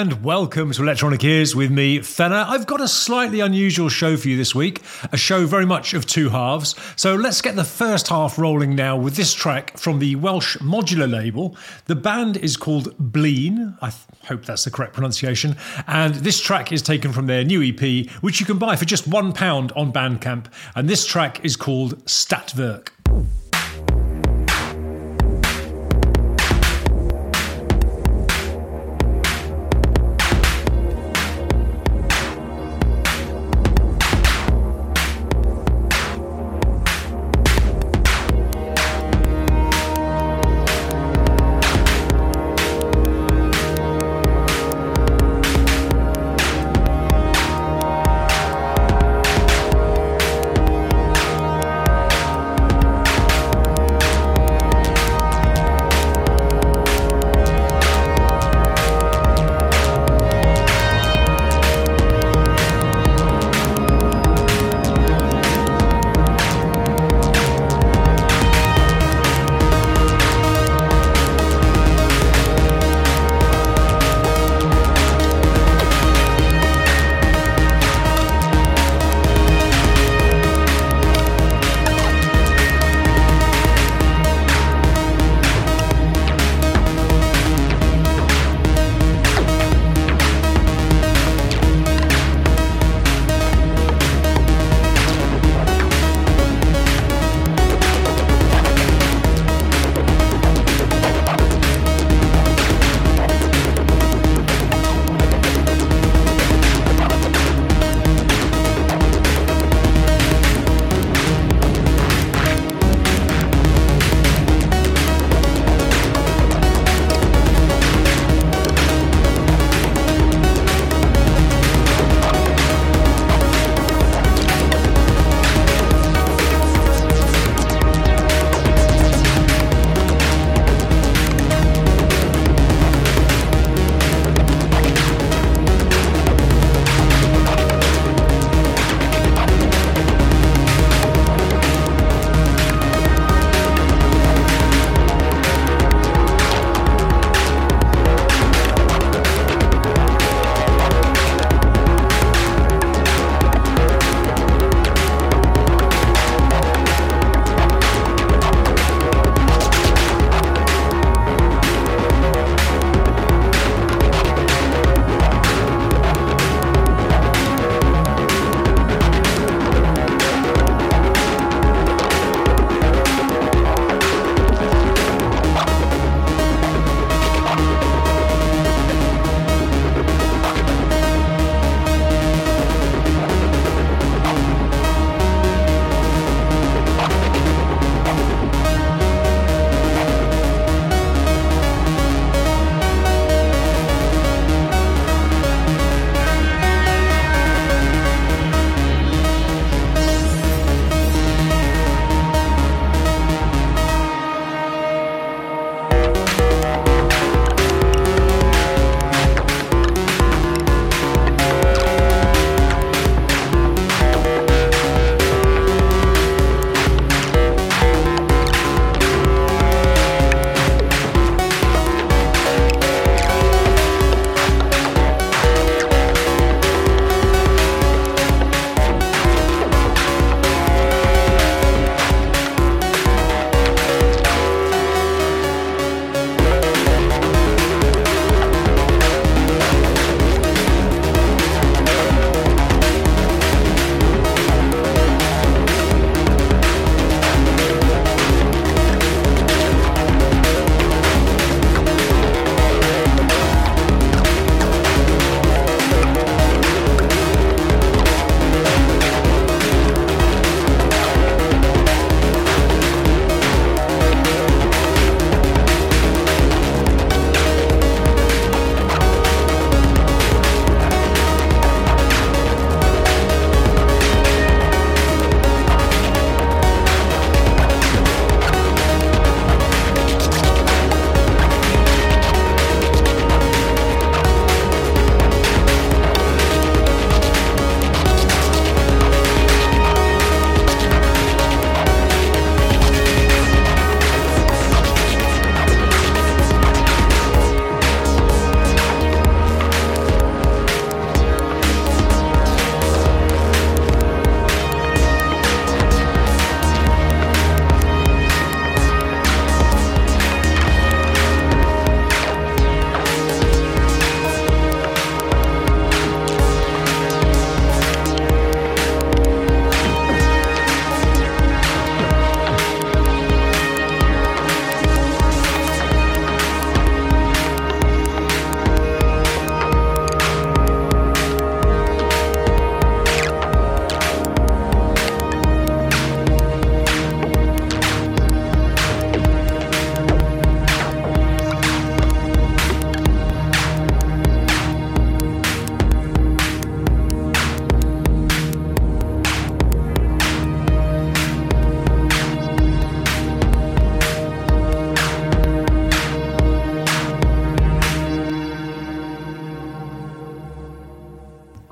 and welcome to Electronic Ears with me, Fenner. I've got a slightly unusual show for you this week, a show very much of two halves. So let's get the first half rolling now with this track from the Welsh modular label. The band is called Bleen, I th- hope that's the correct pronunciation, and this track is taken from their new EP, which you can buy for just £1 on Bandcamp, and this track is called Statwerk.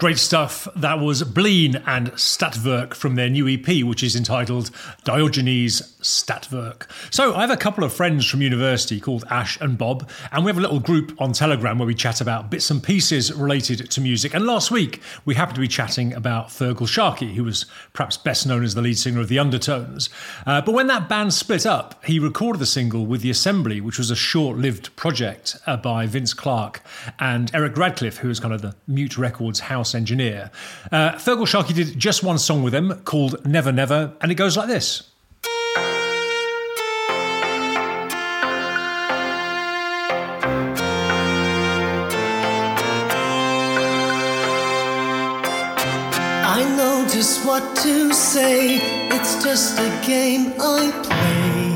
Great stuff. That was Bleen and Statwerk from their new EP, which is entitled Diogenes Statwerk. So, I have a couple of friends from university called Ash and Bob, and we have a little group on Telegram where we chat about bits and pieces related to music. And last week, we happened to be chatting about Feargal Sharkey, who was perhaps best known as the lead singer of The Undertones. Uh, but when that band split up, he recorded the single with The Assembly, which was a short lived project uh, by Vince Clarke and Eric Radcliffe, who was kind of the Mute Records house engineer. Uh, Feargal Sharkey did just one song with him called Never Never, and it goes like this. What to say, it's just a game I play.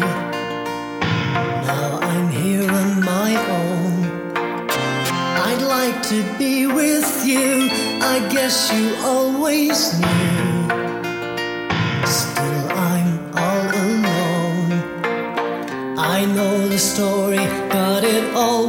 Now I'm here on my own. I'd like to be with you I guess you always knew. Still, I'm all alone. I know the story, got it all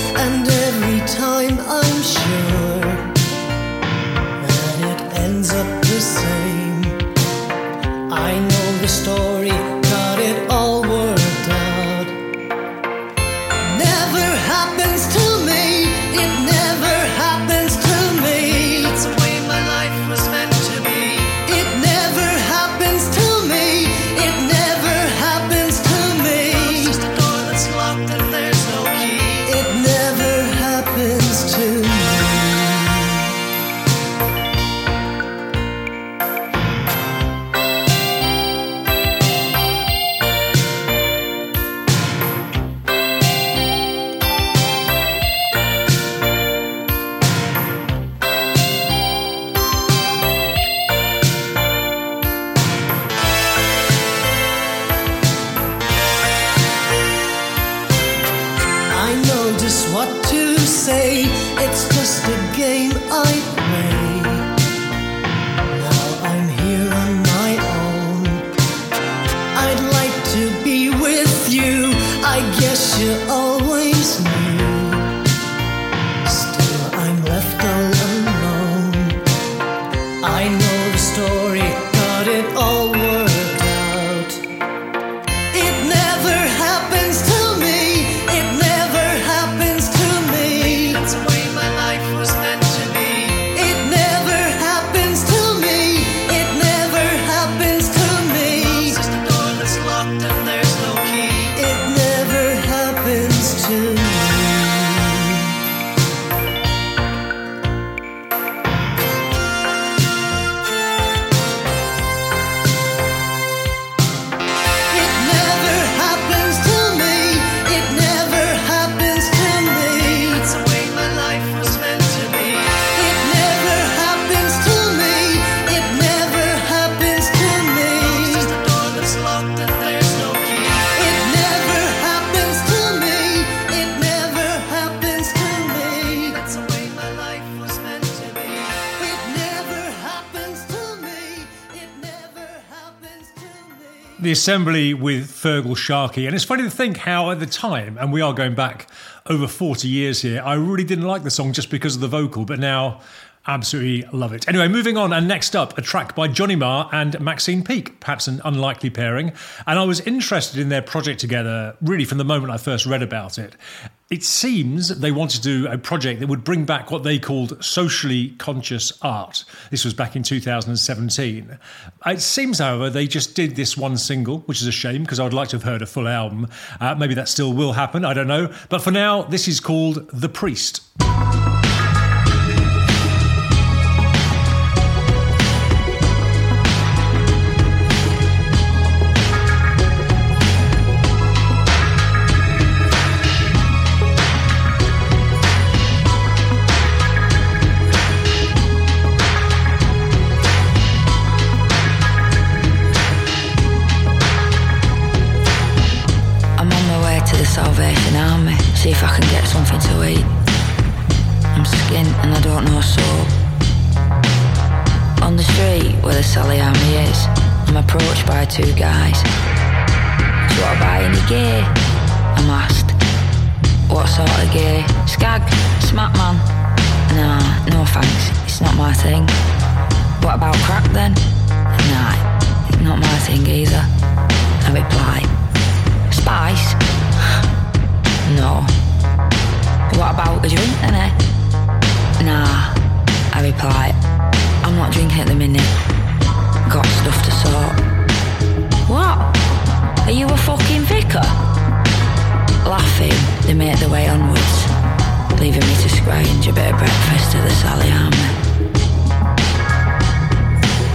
assembly with Feargal Sharkey. And it's funny to think how, at the time, and we are going back over 40 years here, I really didn't like the song just because of the vocal, but now Absolutely love it. Anyway, moving on, and next up, a track by Johnny Marr and Maxine Peake, perhaps an unlikely pairing. And I was interested in their project together really from the moment I first read about it. It seems they wanted to do a project that would bring back what they called socially conscious art. This was back in 2017. It seems, however, they just did this one single, which is a shame because I would like to have heard a full album. Uh, maybe that still will happen, I don't know. But for now, this is called The Priest. Salvation Army, see if I can get something to eat. I'm skint and I don't know soap. On the street where the Sally Army is, I'm approached by two guys. Do you want buy any gear? I'm asked. What sort of gear? Skag? Smack man? Nah, no thanks, it's not my thing. What about crack then? Nah, not my thing either. I reply. Spice? No. What about a drink then, eh? Nah, I reply. I'm not drinking at the minute. Got stuff to sort. What? Are you a fucking vicar? Laughing, they make their way onwards, leaving me to scrounge a bit of breakfast at the Sally Army.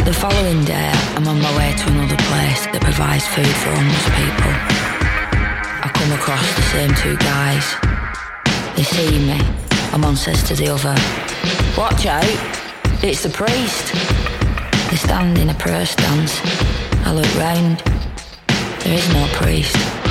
The following day, I'm on my way to another place that provides food for homeless people. Across the same two guys. They see me, and one says to the other, Watch out, it's the priest. They stand in a prayer stance. I look round. There is no priest.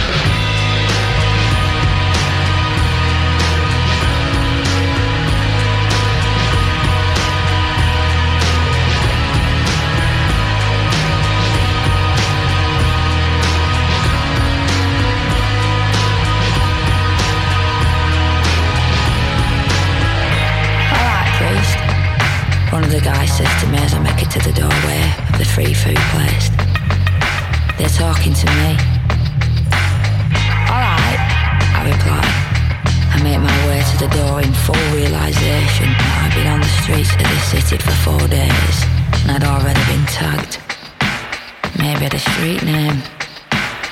One of the guys says to me as I make it to the doorway of the free food place. They're talking to me. Alright, I reply. I make my way to the door in full realization that I've been on the streets of this city for four days and I'd already been tagged. Maybe the street name.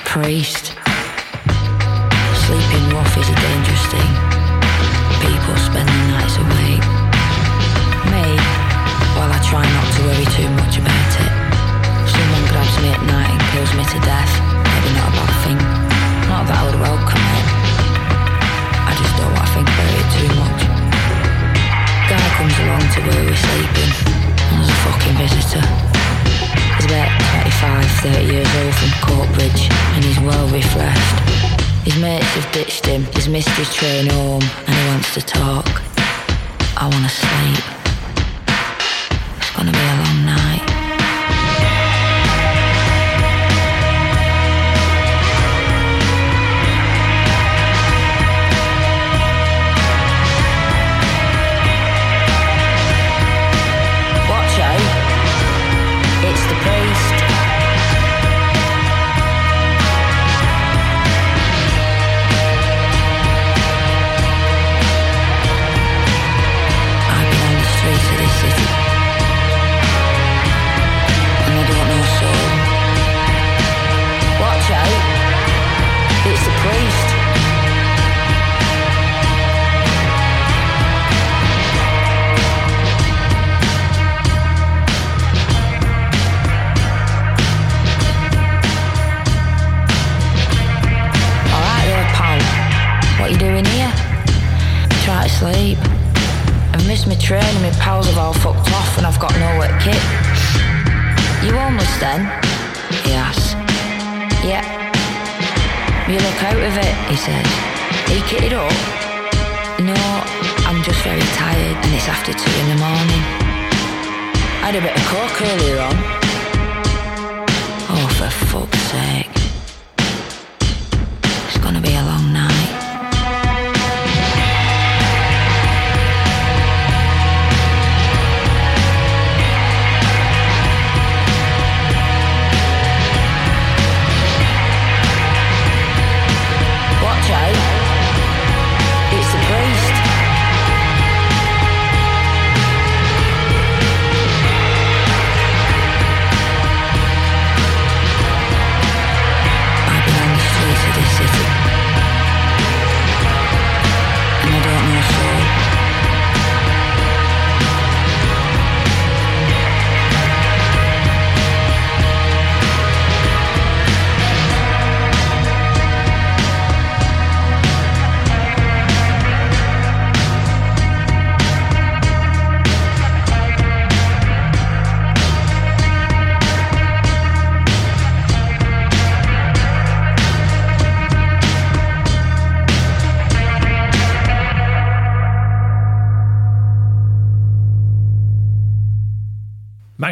Priest. Sleeping rough is a dangerous thing. And there's a fucking visitor. He's about 25, 30 years old from Courtbridge, and he's well refreshed. His mates have ditched him, he's missed his train home, and he wants to talk. I want to sleep. It's gonna be a long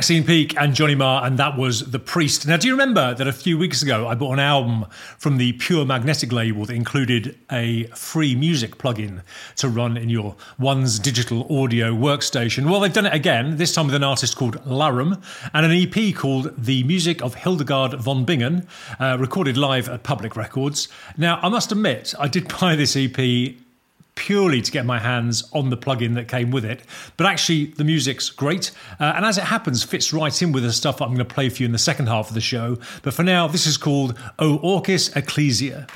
Maxine Peake and Johnny Marr, and that was The Priest. Now, do you remember that a few weeks ago I bought an album from the Pure Magnetic label that included a free music plugin to run in your One's digital audio workstation? Well, they've done it again, this time with an artist called Larum and an EP called The Music of Hildegard von Bingen, uh, recorded live at Public Records. Now, I must admit, I did buy this EP purely to get my hands on the plugin that came with it. But actually, the music's great. Uh, and as it happens, fits right in with the stuff I'm going to play for you in the second half of the show. But for now, this is called O Orchis Ecclesia.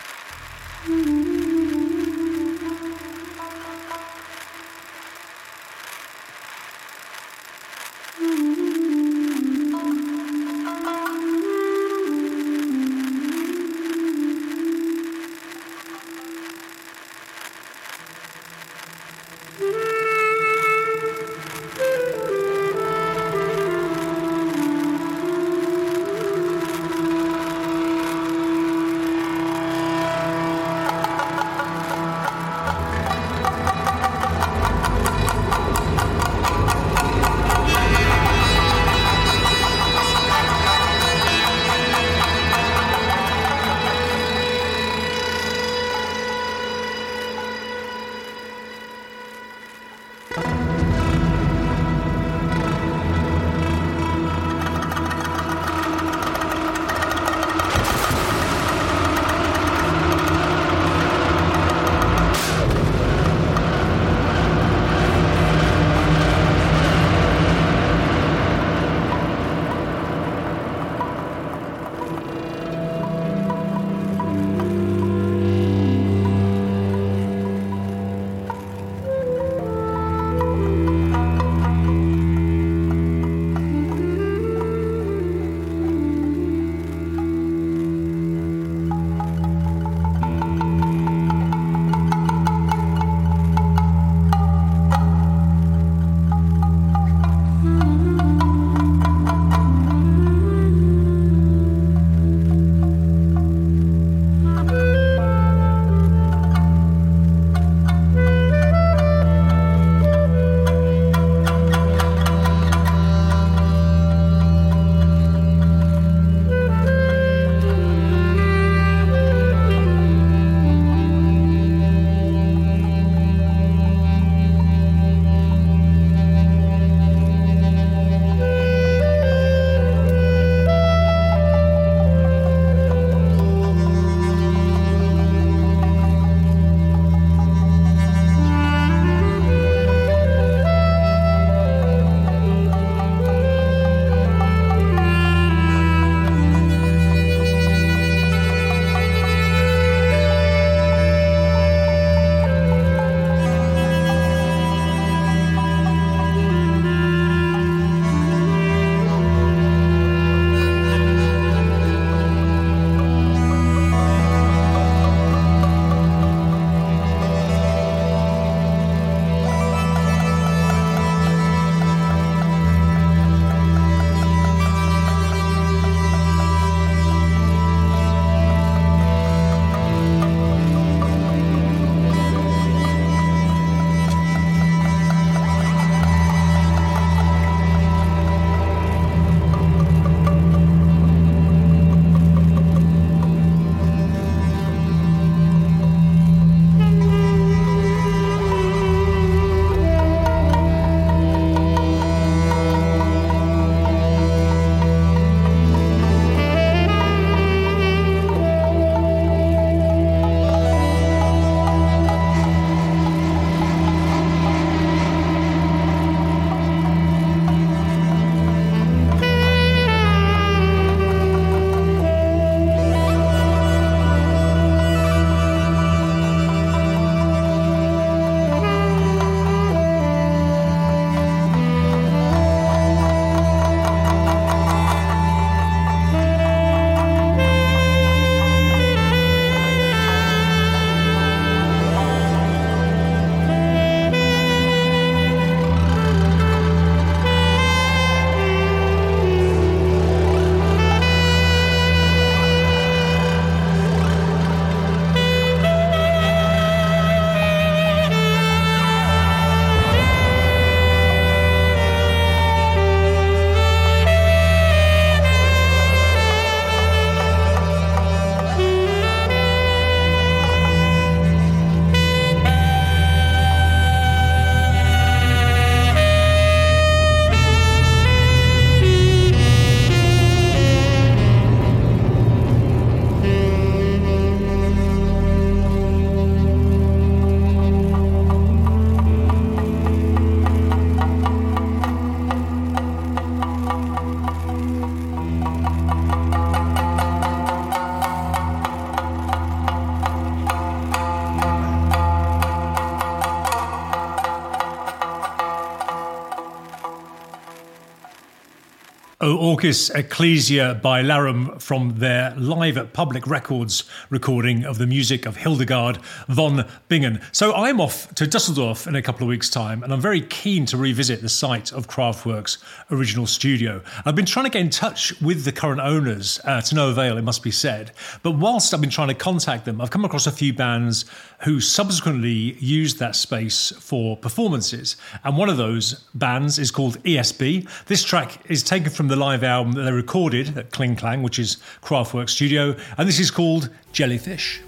O Orchis Ecclesia by Larum from their live at Public Records recording of the music of Hildegard von Bingen. So I'm off to Dusseldorf in a couple of weeks' time, and I'm very keen to revisit the site of Kraftwerk's original studio. I've been trying to get in touch with the current owners uh, to no avail, it must be said. But whilst I've been trying to contact them, I've come across a few bands who subsequently used that space for performances. And one of those bands is called ESB. This track is taken from the live album that they recorded at Kling Klang, which is Kraftwerk Studio, and this is called Jellyfish.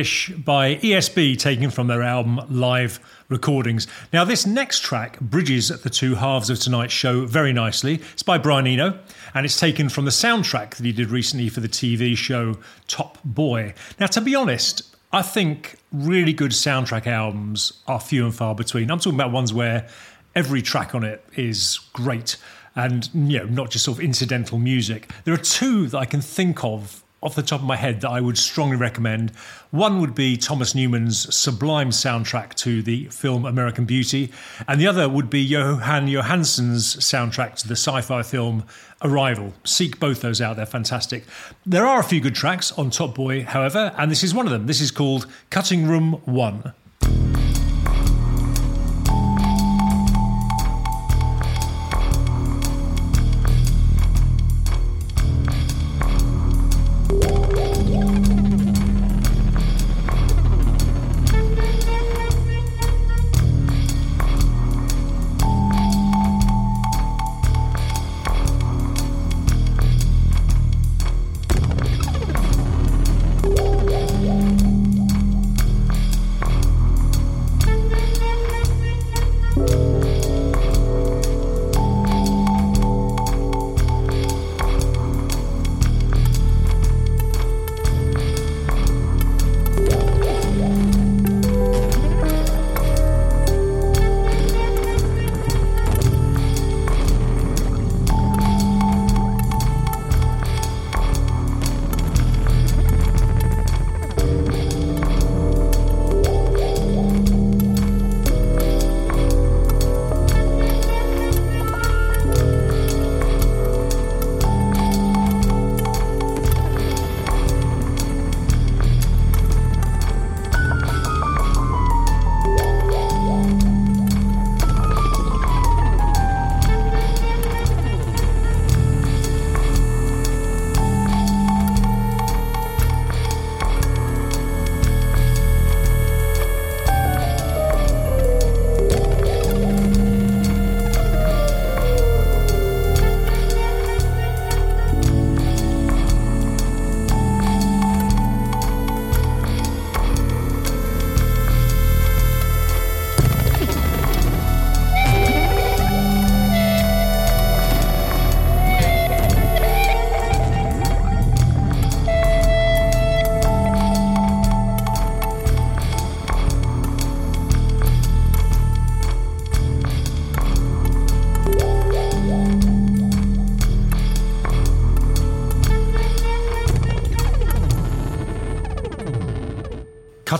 By ESB, taken from their album Live Recordings. Now, this next track bridges the two halves of tonight's show very nicely. It's by Brian Eno, and it's taken from the soundtrack that he did recently for the TV show Top Boy. Now, to be honest, I think really good soundtrack albums are few and far between. I'm talking about ones where every track on it is great and you know not just sort of incidental music. There are two that I can think of off the top of my head that I would strongly recommend. One would be Thomas Newman's sublime soundtrack to the film American Beauty, and the other would be Jóhann Jóhannsson's soundtrack to the sci fi film Arrival. Seek both those out, they're fantastic. There are a few good tracks on Top Boy, however, and this is one of them. This is called Cutting Room 1.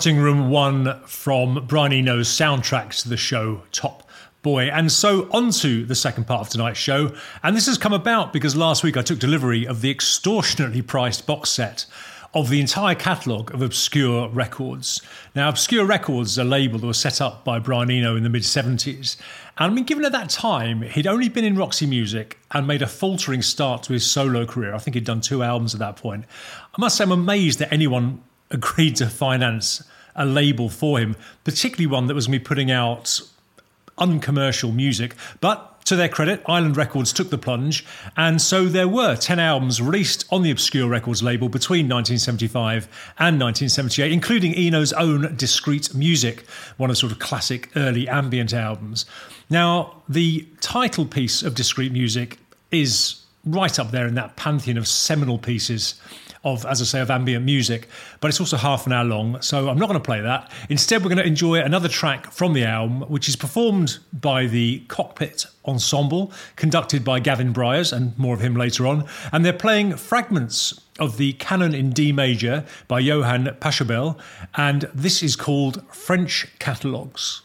Cutting Room 1 from Brian Eno's soundtrack to the show Top Boy. And so on to the second part of tonight's show. And this has come about because last week I took delivery of the extortionately priced box set of the entire catalogue of Obscure Records. Now, Obscure Records is a label that was set up by Brian Eno in the mid 70s. And I mean, given at that time, he'd only been in Roxy Music and made a faltering start to his solo career. I think he'd done two albums at that point. I must say, I'm amazed that anyone agreed to finance a label for him, particularly one that was going to be putting out uncommercial music. But to their credit, Island Records took the plunge, and so there were 10 albums released on the Obscure Records label between 1975 and 1978, including Eno's own Discreet Music, one of sort of classic early ambient albums. Now, the title piece of Discreet Music is right up there in that pantheon of seminal pieces of, as I say, of ambient music, but it's also half an hour long, so I'm not going to play that. Instead, we're going to enjoy another track from the album, which is performed by the Cockpit Ensemble, conducted by Gavin Bryars, and more of him later on. And they're playing fragments of the Canon in D major by Johann Pachelbel, and this is called French Catalogues.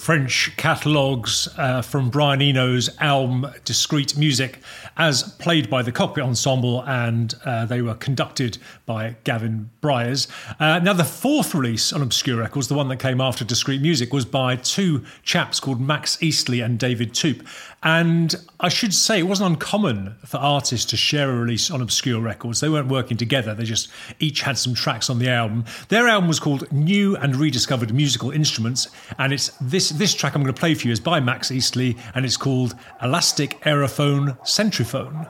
French catalogues uh, from Brian Eno's album Discreet Music, as played by the Cockpit Ensemble, and uh, they were conducted by Gavin Bryars. Uh, now, the fourth release on Obscure Records, the one that came after Discreet Music, was by two chaps called Max Eastley and David Toop. And I should say, it wasn't uncommon for artists to share a release on Obscure Records. They weren't working together, they just each had some tracks on the album. Their album was called New and Rediscovered Musical Instruments, and it's this, this track I'm going to play for you is by Max Eastley, and it's called Elastic Aerophone Centriphone.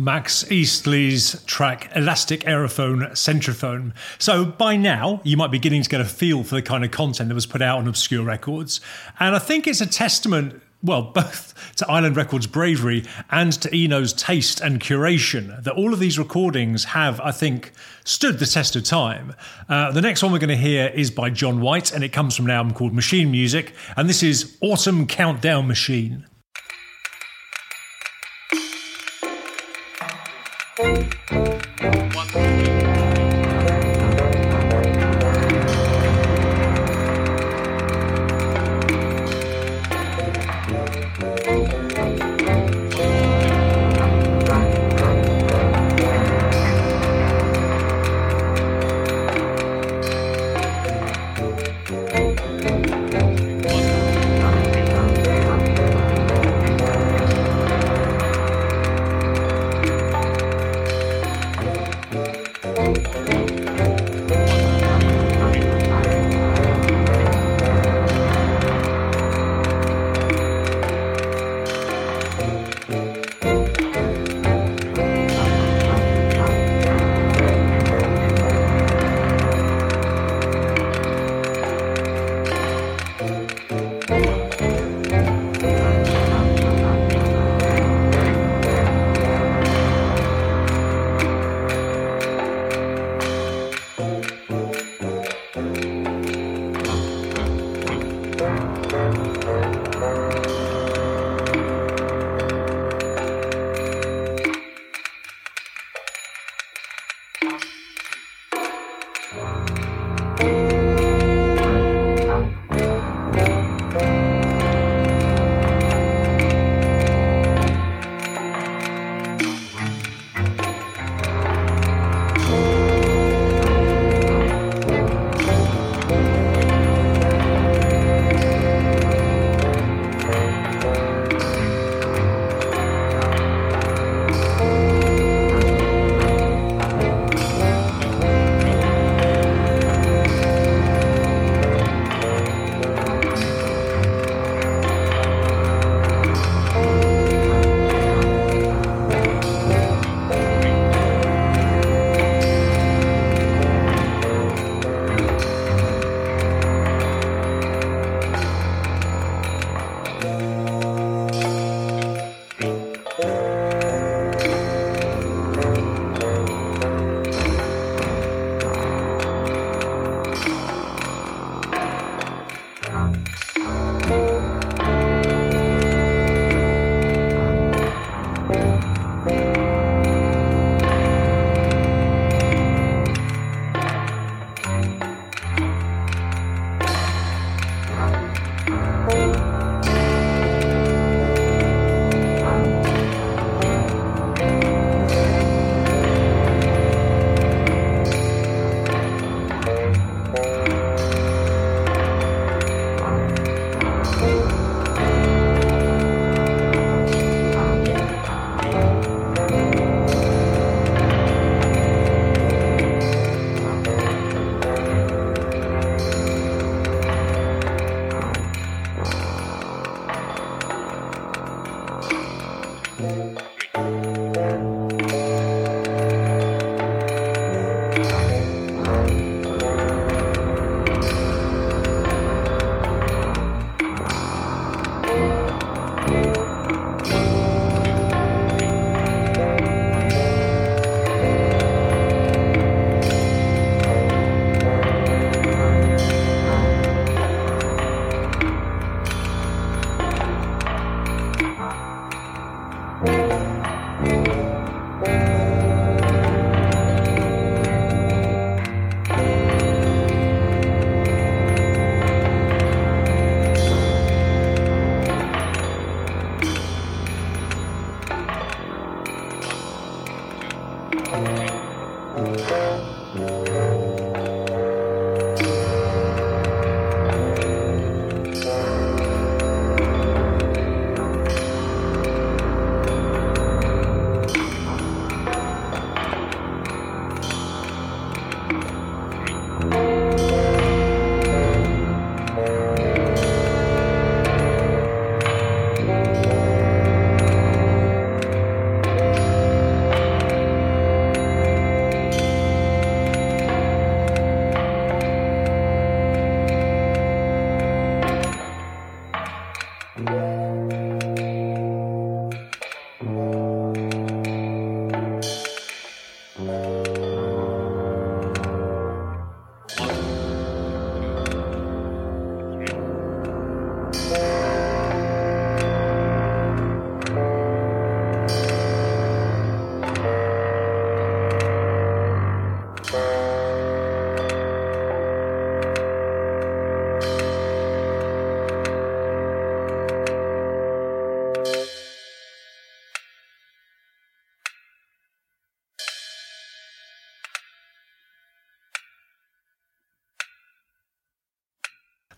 Max Eastley's track Elastic Aerophone Centrophone. So by now, you might be beginning to get a feel for the kind of content that was put out on Obscure Records. And I think it's a testament well, both to Island Records' bravery and to Eno's taste and curation, that all of these recordings have, I think, stood the test of time. Uh, the next one we're going to hear is by John White, and it comes from an album called Machine Music, and this is Autumn Countdown Machine. One.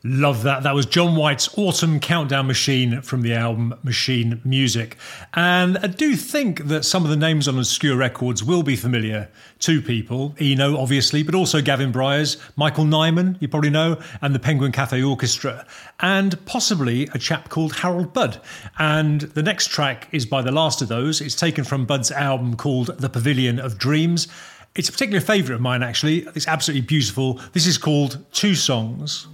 Love that. That was John White's Autumn Countdown Machine from the album Machine Music. And I do think that some of the names on Obscure Records will be familiar to people. Eno, obviously, but also Gavin Bryars, Michael Nyman, you probably know, and the Penguin Cafe Orchestra, and possibly a chap called Harold Budd. And the next track is by the last of those. It's taken from Budd's album called The Pavilion of Dreams. It's a particular favourite of mine, actually. It's absolutely beautiful. This is called Two Songs.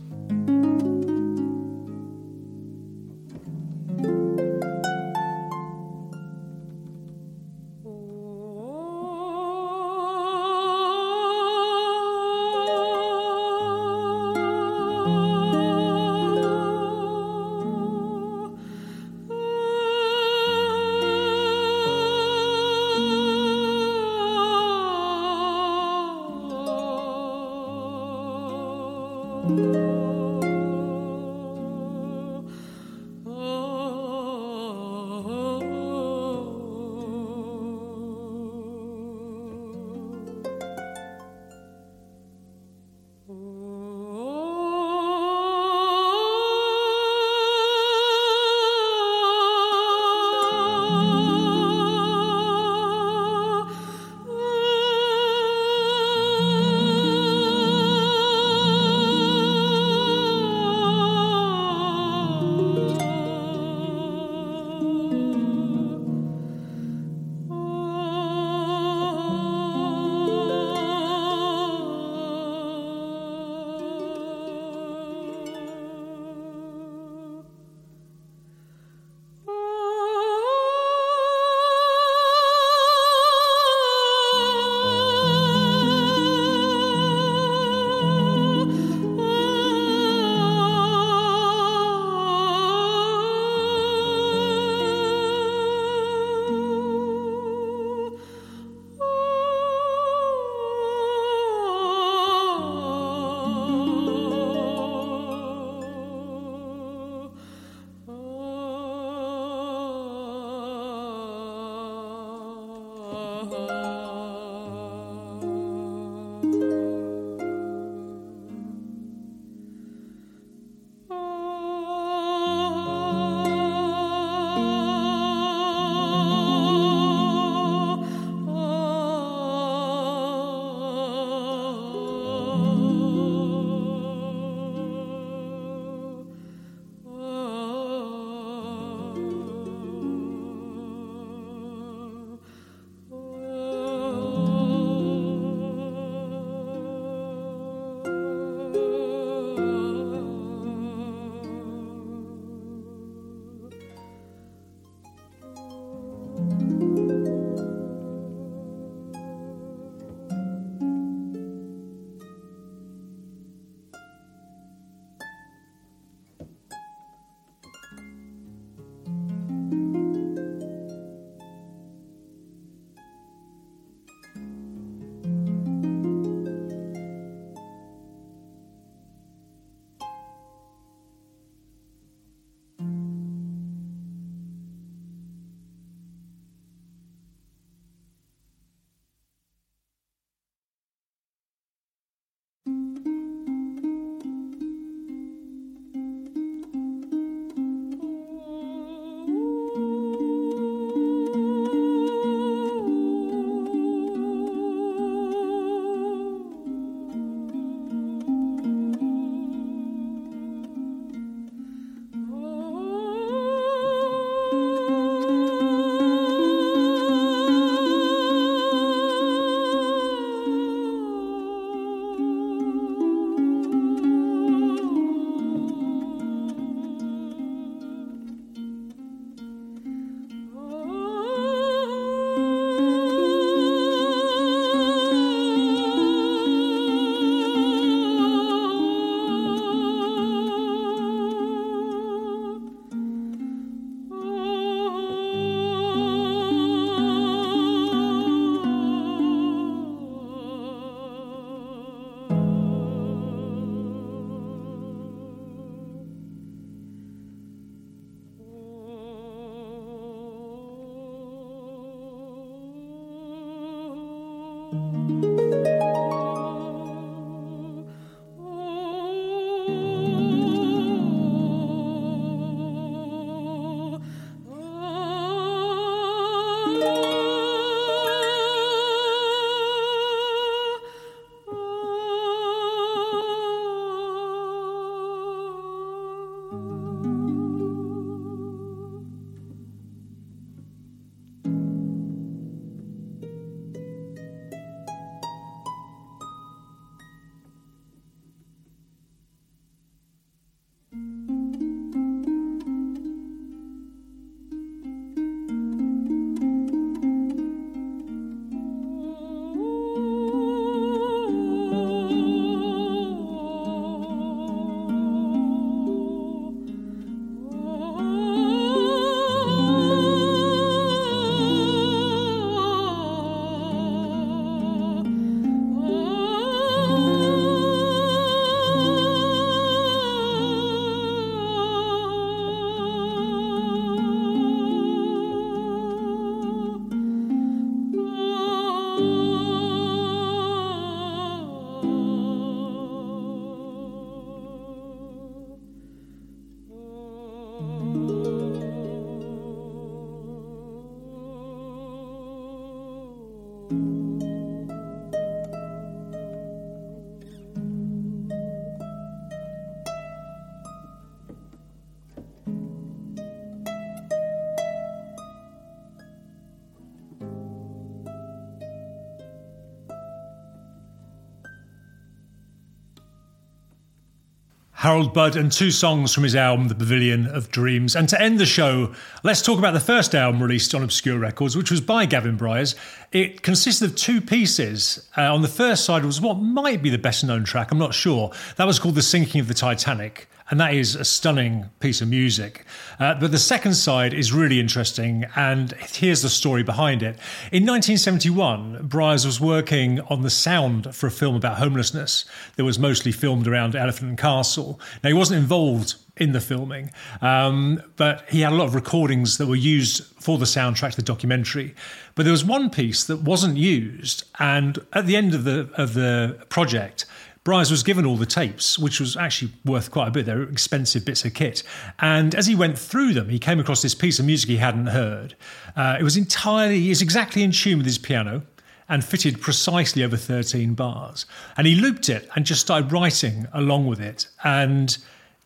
Harold Budd and two songs from his album, The Pavilion of Dreams. And to end the show, let's talk about the first album released on Obscure Records, which was by Gavin Bryars. It consisted of two pieces. Uh, on the first side was what might be the best known track, I'm not sure. That was called The Sinking of the Titanic and that is a stunning piece of music. Uh, but the second side is really interesting, and here's the story behind it. In 1971, Bryars was working on the sound for a film about homelessness that was mostly filmed around Elephant and Castle. Now, he wasn't involved in the filming. Um, but he had a lot of recordings that were used for the soundtrack to the documentary. But there was one piece that wasn't used, and at the end of the of the project, Bryars was given all the tapes, which was actually worth quite a bit. They're expensive bits of kit. And as he went through them, he came across this piece of music he hadn't heard. Uh, it was entirely, is exactly in tune with his piano and fitted precisely over 13 bars. And he looped it and just started writing along with it. And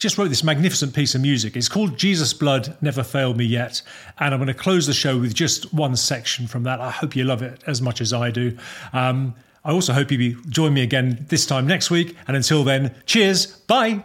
just wrote this magnificent piece of music. It's called Jesus Blood Never Failed Me Yet. And I'm going to close the show with just one section from that. I hope you love it as much as I do. Um, I also hope you join me again this time next week. And until then, cheers. Bye.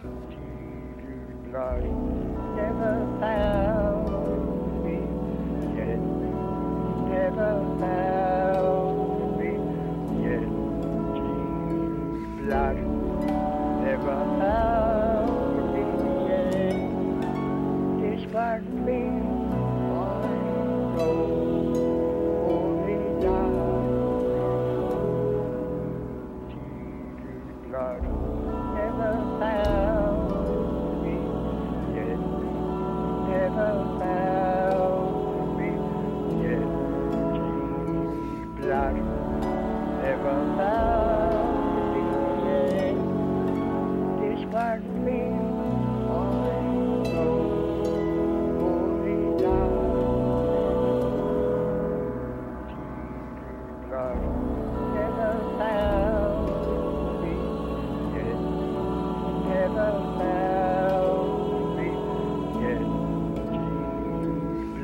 the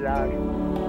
melody.